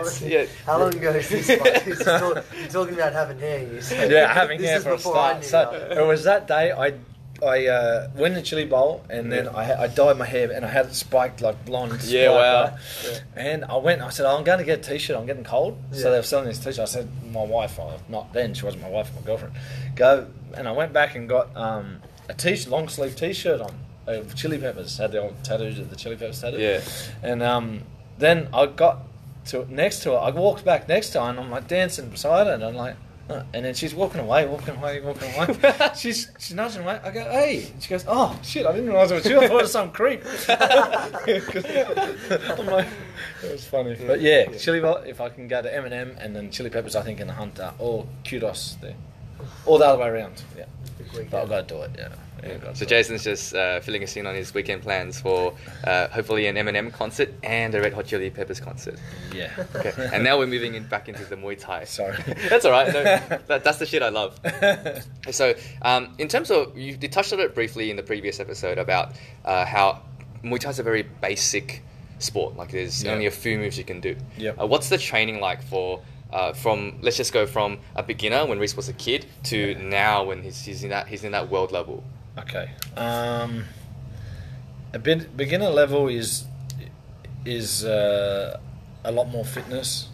It's- yeah. How long ago is this? Like, He's talk- you're talking about having hair. You said. yeah, having hair for a start. So it was that day I I uh, went to Chili Bowl and then I, I dyed my hair and I had it spiked like blonde. Yeah, wow. right? And I went. I said, oh, I'm going to get a t-shirt. I'm getting cold. Yeah. So they were selling this t-shirt. I said, my wife, oh, not then. She wasn't my wife, my girlfriend. Go and I went back and got um, a t-shirt, long sleeve t-shirt on. Of Chili Peppers had the old tattoos of the Chili Peppers tattoo. Yeah. And um, then I got to next to her. I walked back next to her, and I'm like dancing beside her, and I'm like, huh. and then she's walking away, walking away, walking away. she's she's nudging away. I go, hey. And she goes, oh shit, I didn't realize it was you. I thought it was some creep. I'm like, it was funny, but yeah, chili. If I can go to Eminem and then Chili Peppers, I think in the Hunter or Kudos there, or the other way around. Yeah, but I've got to do it. Yeah. yeah So do it. Jason's just uh, filling us in on his weekend plans for uh, hopefully an Eminem concert and a Red Hot Chili Peppers concert. Yeah. Okay, and now we're moving in back into the Muay Thai. Sorry. that's all right. No, that, that's the shit I love. So, um, in terms of you, you touched on it briefly in the previous episode about uh, how Muay Thai is a very basic sport. Like there's Yeah. only a few moves you can do. Yeah. Uh, what's the training like for? Uh, from let's just go from a beginner when Reese was a kid to now when he's, he's in that he's in that world level. Okay. Um, a bit, beginner level is is uh, a lot more fitness,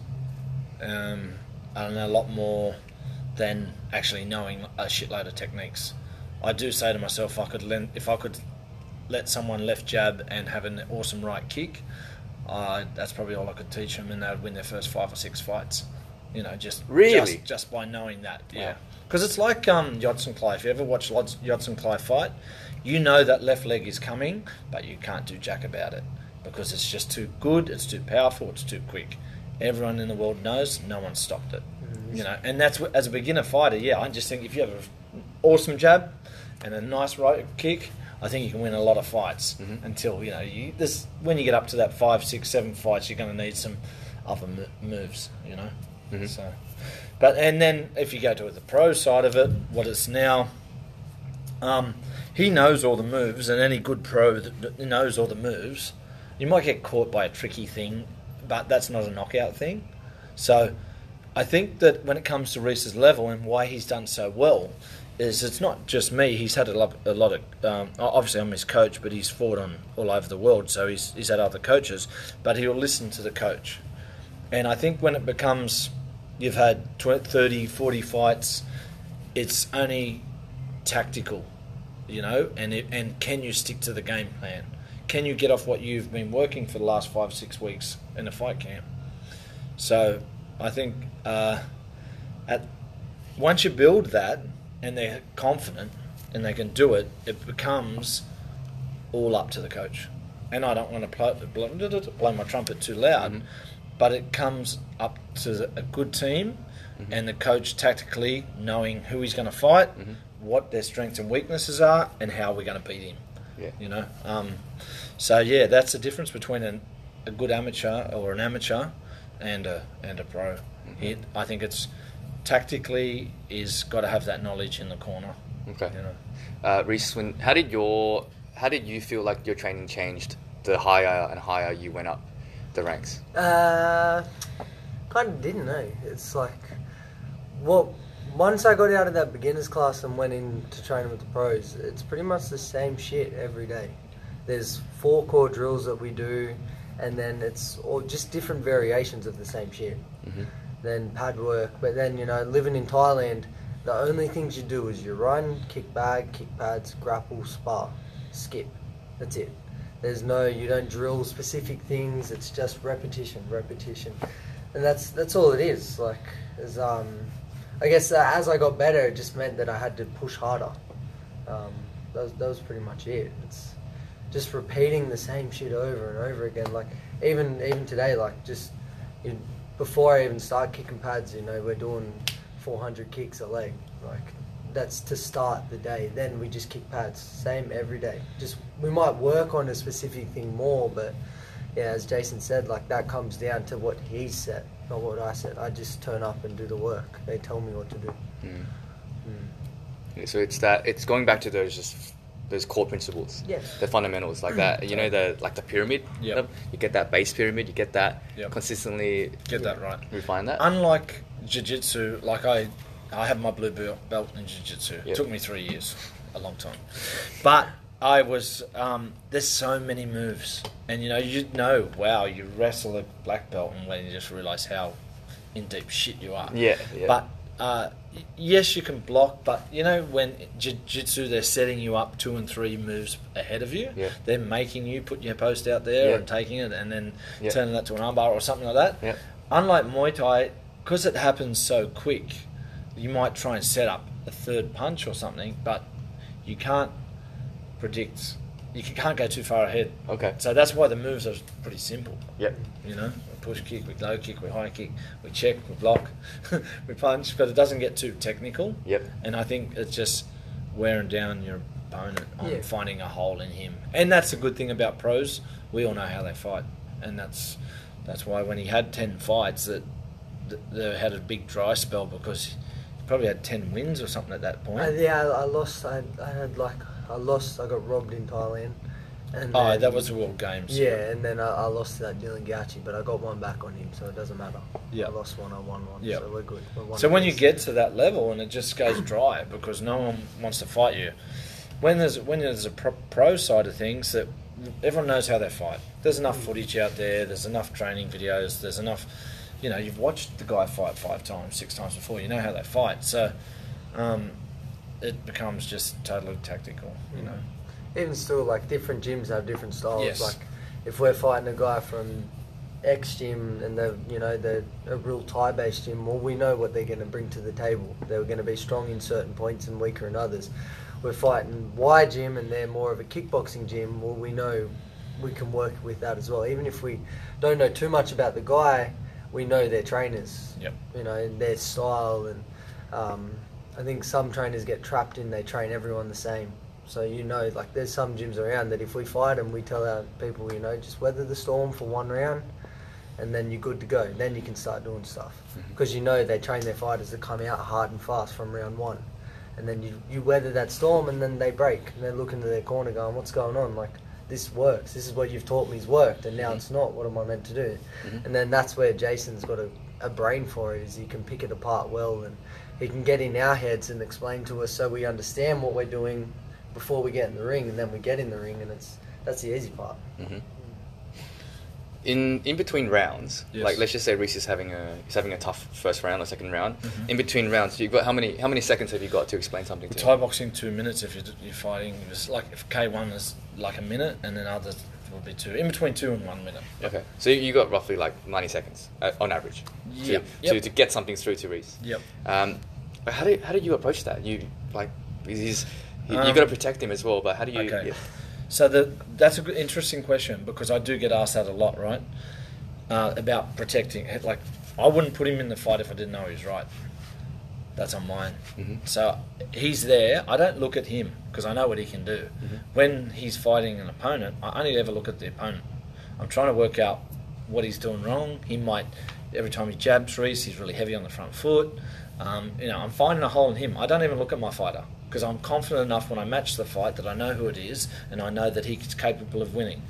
um, and a lot more than actually knowing a shitload of techniques. I do say to myself, if I could lend, if I could let someone left jab and have an awesome right kick, uh, that's probably all I could teach them, and they'd win their first five or six fights. You know, just Really? just, just by knowing that. Yeah. Because it's like um, Yodsanklai. If you ever watch Yodsanklai fight, you know that left leg is coming, but you can't do jack about it because it's just too good, it's too powerful, it's too quick. Everyone in the world knows, no one stopped it. You know, and that's what, as a beginner fighter. Yeah, I just think if you have an awesome jab and a nice right kick, I think you can win a lot of fights. Until you know, you, this when you get up to that five, six, seven fights, you're going to need some other mo- moves. You know, Mhm. so. But and then if you go to the pro side of it, what it's now, um, he knows all the moves, and any good pro that that knows all the moves, you might get caught by a tricky thing, but that's not a knockout thing. So, I think that when it comes to Reese's level and why he's done so well, is it's not just me. He's had a lot, a lot of. Um, obviously, I'm his coach, but he's fought on all over the world, so he's he's had other coaches. But he'll listen to the coach, and I think when it becomes, you've had 20, 30, 40 fights, it's only tactical, you know, and it, and can you stick to the game plan? Can you get off what you've been working for the last five six weeks in a fight camp? So I think uh, at once you build that and they're confident and they can do it, it becomes all up to the coach. And I don't want to blow, blow, blow my trumpet too loud, Mhm. But it comes up to a good team and the coach tactically knowing who he's going to fight, Mhm. what their strengths and weaknesses are, and how we're going to beat him. Yeah. You know, um, so yeah, that's the difference between an, a good amateur or an amateur and a and a pro. It, I think it's tactically is got to have that knowledge in the corner. Okay. You know. Uh, Reese, when how did your how did you feel like your training changed the higher and higher you went up the ranks? Uh, kind of didn't know. It's like, well, once I got out of that beginners class and went into training with the pros, it's pretty much the same shit every day. There's four core drills that we do, and then it's all just different variations of the same shit. Mhm. Then pad work, but then you know, living in Thailand, the only things you do is you run, kick bag, kick pads, grapple, spar, skip. That's it. There's no, you don't drill specific things. It's just repetition, repetition, and that's that's all it is. Like, is um, I guess uh, as I got better, it just meant that I had to push harder. Um, that was, that was pretty much it. It's just repeating the same shit over and over again. Like even even today, like just you, before I even start kicking pads, you know, we're doing 400 kicks a leg. Like that's to start the day. Then we just kick pads, same every day. Just we might work on a specific thing more, but yeah, as Jason said, like that comes down to what he said, not what I said. I just turn up and do the work. They tell me what to do. Mm. Mm. So it's that it's going back to those just those core principles, Yes. the fundamentals like that. You know the like the pyramid. Yep. You get that base pyramid. You get that Yep. consistently. Get that right. Refine that. Unlike jiu-jitsu, like I, I have my blue belt in jiu-jitsu. Yep. It took me three years, a long time. But I was, um, there's so many moves. And, you know, you know, wow, you wrestle a black belt and when you just realise how in deep shit you are. Yeah, yeah. But, uh, yes, you can block, but, you know, when jiu-jitsu, they're setting you up two and three moves ahead of you. Yeah. They're making you put your post out there Yeah. and taking it and then turning that to an armbar or something like that Yeah. unlike Muay Thai, because it happens so quick, you might try and set up a third punch or something, but you can't predict. You can- can't go too far ahead. Okay. So that's why the moves are pretty simple. Yep. You know, we push kick, we low kick, we high kick, we check, we block, we punch, but it doesn't get too technical. Yep. And I think it's just wearing down your opponent on Yeah. finding a hole in him. And that's a good thing about pros. We all know how they fight, and that's that's why when he had ten fights, that th- they had a big dry spell because he probably had ten wins or something at that point. Uh, yeah, I, I lost. I, I had like I lost. I got robbed in Thailand. And oh, then- that was the World Games. Yeah, and then I, I lost to that Dylan Gauchi, but I got one back on him, so it doesn't matter. Yeah. I lost one, I won one, Yeah. so we're good. We're So when you get to that level and it just goes dry because no one wants to fight you, when there's when there's a pro, pro side of things that everyone knows how they fight. There's enough footage out there. There's enough training videos. There's enough, you know, you've watched the guy fight five times, six times before. You know how they fight. So um, it becomes just totally tactical. You know. even still, like different gyms have different styles. Yes. Like if we're fighting a guy from X gym and they're you know they're a real Thai based gym, well we know what they're going to bring to the table. They're going to be strong in certain points and weaker in others. We're fighting Y gym and they're more of a kickboxing gym. Well we know we can work with that as well. Even if we don't know too much about the guy, we know their trainers. Yep. You know and their style and. Um, I think some trainers get trapped in they train everyone the same. So you know, like there's some gyms around that if we fight them, we tell our people, you know, just weather the storm for one round, and then you're good to go. Then you can start doing stuff because you know they train their fighters to come out hard and fast from round one, and then you you weather that storm, and then they break and they look into their corner going, what's going on? Like this works. This is what you've taught me. me's worked, and now Mhm. it's not. What am I meant to do? Mhm. And then that's where Jason's got a, a brain for it. Is he can pick it apart well and he can get in our heads and explain to us so we understand what we're doing before we get in the ring and then we get in the ring and it's that's the easy part hmm In in between rounds, Yes. like let's just say Reese is having a he's having a tough first round or second round. Mhm. In between rounds, you've got how many how many seconds have you got to explain something to Thai him? boxing two minutes if you're, you're fighting. It's like if K one is like a minute and then others will be two in between two and one minute. Okay, so you got roughly like ninety seconds uh, on average to, Yep. to, Yep. to get something through to Reese. Yep. Um, but how do how did you approach that? You like he's you, Um, got to protect him as well. But how do you? Okay. yeah. So the, that's a good, interesting question because I do get asked that a lot, right? Uh, about protecting. Like, I wouldn't put him in the fight if I didn't know he was right. That's on mine. Mhm. So he's there. I don't look at him because I know what he can do. Mhm. When he's fighting an opponent, I only ever look at the opponent. I'm trying to work out what he's doing wrong. He might every time he jabs Reese, he's really heavy on the front foot. Um, you know, I'm finding a hole in him. I don't even look at my fighter because I'm confident enough when I match the fight that I know who it is and I know that he's capable of winning.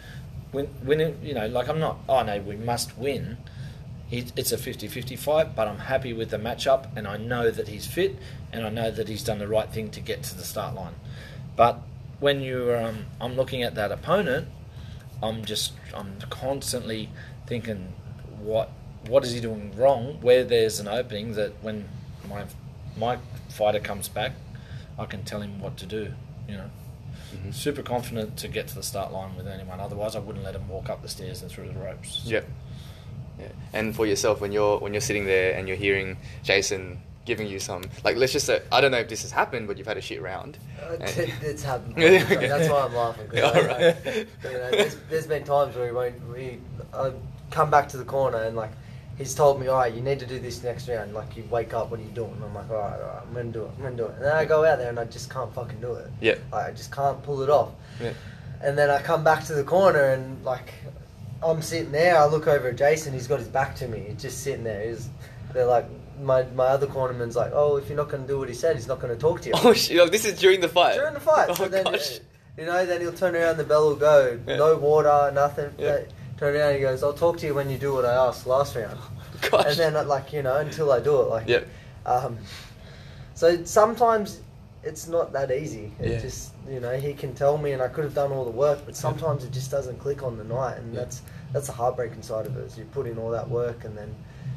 Win, winning, you know, like I'm not. Oh no, we must win. He, it's a 50-50 fight, but I'm happy with the matchup, and I know that he's fit, and I know that he's done the right thing to get to the start line. But when you, um, I'm looking at that opponent, I'm just, I'm constantly thinking, what, what is he doing wrong? Where there's an opening that when my, my fighter comes back, I can tell him what to do. You know, Mhm. super confident to get to the start line with anyone. Otherwise, I wouldn't let him walk up the stairs and through the ropes. Yep. Yeah. And for yourself, when you're when you're sitting there and you're hearing Jason giving you some like let's just say I don't know if this has happened, but you've had a shit round. Uh, it- it's happened Okay. that's why I'm laughing. Yeah, I- you know, there's, there's been times where he won't we I come back to the corner and like he's told me all right you need to do this next round like you wake up what are you doing I'm like all right, all right I'm gonna do it I'm gonna do it and then I go out there and I just can't fucking do it Yeah. like, I just can't pull it off Yeah. and then I come back to the corner and like I'm sitting there. I look over at Jason. He's got his back to me. He's just sitting there. He's, they're like my my other cornerman's like, oh, if you're not going to do what he said, he's not going to talk to you. Oh shit! oh, this is during the fight. During the fight. Oh so then, gosh. You know, then he'll turn around, the bell will go, Yeah. no water, nothing. Yeah. Turn around, he goes, "I'll talk to you when you do what I asked last round." Gosh. And then, like you know, until I do it, like Yeah. Um, so sometimes it's not that easy. It Yeah. just you know he can tell me, and I could have done all the work, but sometimes it just doesn't click on the night, and Yeah. that's that's the heartbreaking side of it. Is you put in all that work, and then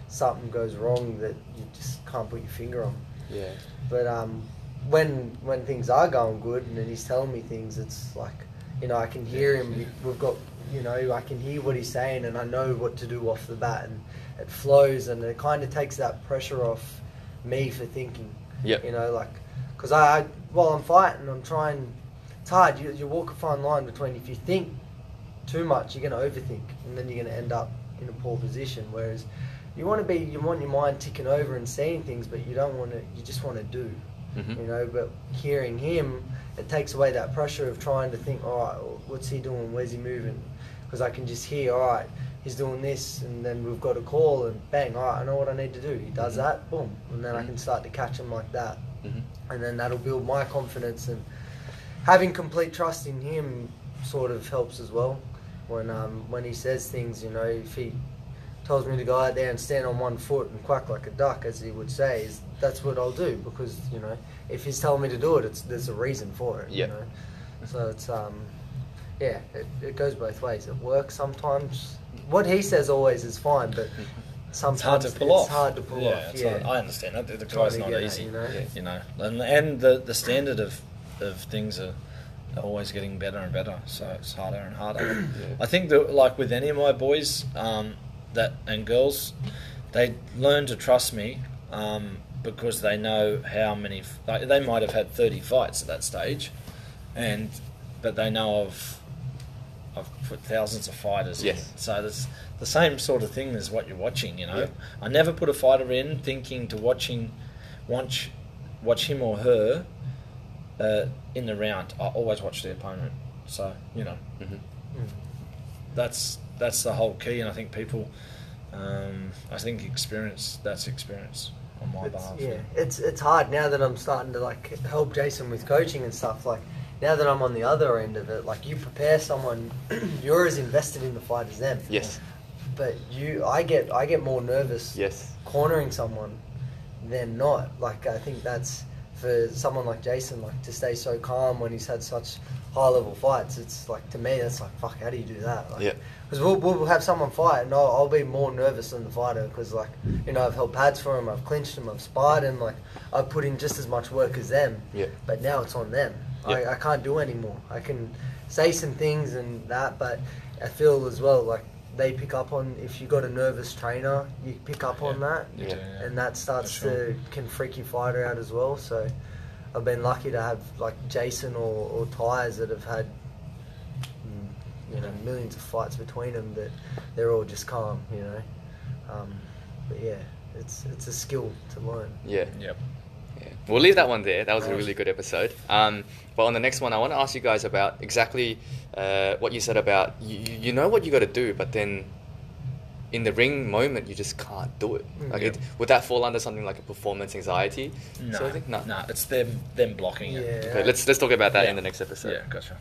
something goes wrong that you just can't put your finger on. Yeah. But um, when when things are going good, and then he's telling me things, it's like you know I can hear him. We've got you know I can hear what he's saying, and I know what to do off the bat, and it flows, and it kind of takes that pressure off me for thinking. Yeah. You know, like because I, I while I'm fighting, I'm trying. It's hard. You, you walk a fine line between if you think too much, you're going to overthink, and then you're going to end up in a poor position. Whereas you want to be, you want your mind ticking over and seeing things, but you don't want to. You just want to do. Mhm. You know, but hearing him, it takes away that pressure of trying to think. All right, what's he doing? Where's he moving? Because I can just hear. All right, he's doing this, and then we've got a call, and bang. All right, I know what I need to do. He does Mhm. that, boom, and then I Mhm. can start to catch him like that Mhm. and then that'll build my confidence and having complete trust in him sort of helps as well when um, when he says things you know if he tells me to go out there and stand on one foot and quack like a duck as he would say is that's what I'll do because you know if he's telling me to do it it's there's a reason for it Yeah. you know so it's um yeah it, it goes both ways it works sometimes what he says always is fine but sometimes It's hard to pull it's off. hard to pull yeah, off yeah Not, I understand that. The guy's not easy. you know? Yeah. You know, and and the the standard of of things are, are always getting better and better. So it's harder and harder. Yeah. I think that like with any of my boys, um, that and girls, they learn to trust me. Um, because they know how many they, they might have had 30 fights at that stage and but they know of I've put thousands of fighters Yes. in. So that's the same sort of thing as what you're watching, you know. Yeah. I never put a fighter in thinking to watching watch watch him or her uh, in the round. I always watch the opponent. So, you know, Mhm. Mm. that's that's the whole key and I think people um, I think experience that's experience on my It's, behalf. yeah, it's it's hard now that I'm starting to like help Jason with coaching and stuff. Like now that I'm on the other end of it, like you prepare someone, you're as invested in the fight as them. Yes. But you, I get I get more nervous Yes. cornering someone than not. Like I think that's for someone like Jason, like to stay so calm when he's had such high level fights. It's like to me, that's like fuck. How do you do that? Like, Yeah. Because we'll, we'll have someone fight, and I'll, I'll be more nervous than the fighter. Because like you know, I've held pads for him, I've clinched him, I've sparred him. Like I've put in just as much work as them. Yeah. But now it's on them. Yeah. I, I can't do anymore. I can say some things and that, but I feel as well like they pick up on if you got a nervous trainer, you pick up on that, Yeah. yeah. and that starts sure. to can freak your fighter out as well. So I've been lucky to have like Jason or, or Tyres that have had mm, you know millions of fights between them that they're all just calm, you know. Um, but yeah, it's it's a skill to learn. Yeah. Yep. Yeah. We'll leave that one there. That was a really good episode. Um, but on the next one, I want to ask you guys about exactly uh, what you said about you, you you know what you got to do, but then in the ring moment, you just can't do it. Mm. Like, Yeah. it, would that fall under something like a performance anxiety? No, sort of thing? No. no, it's them them blocking it. Yeah. Okay, let's let's talk about that Yeah. in the next episode. Yeah, gotcha.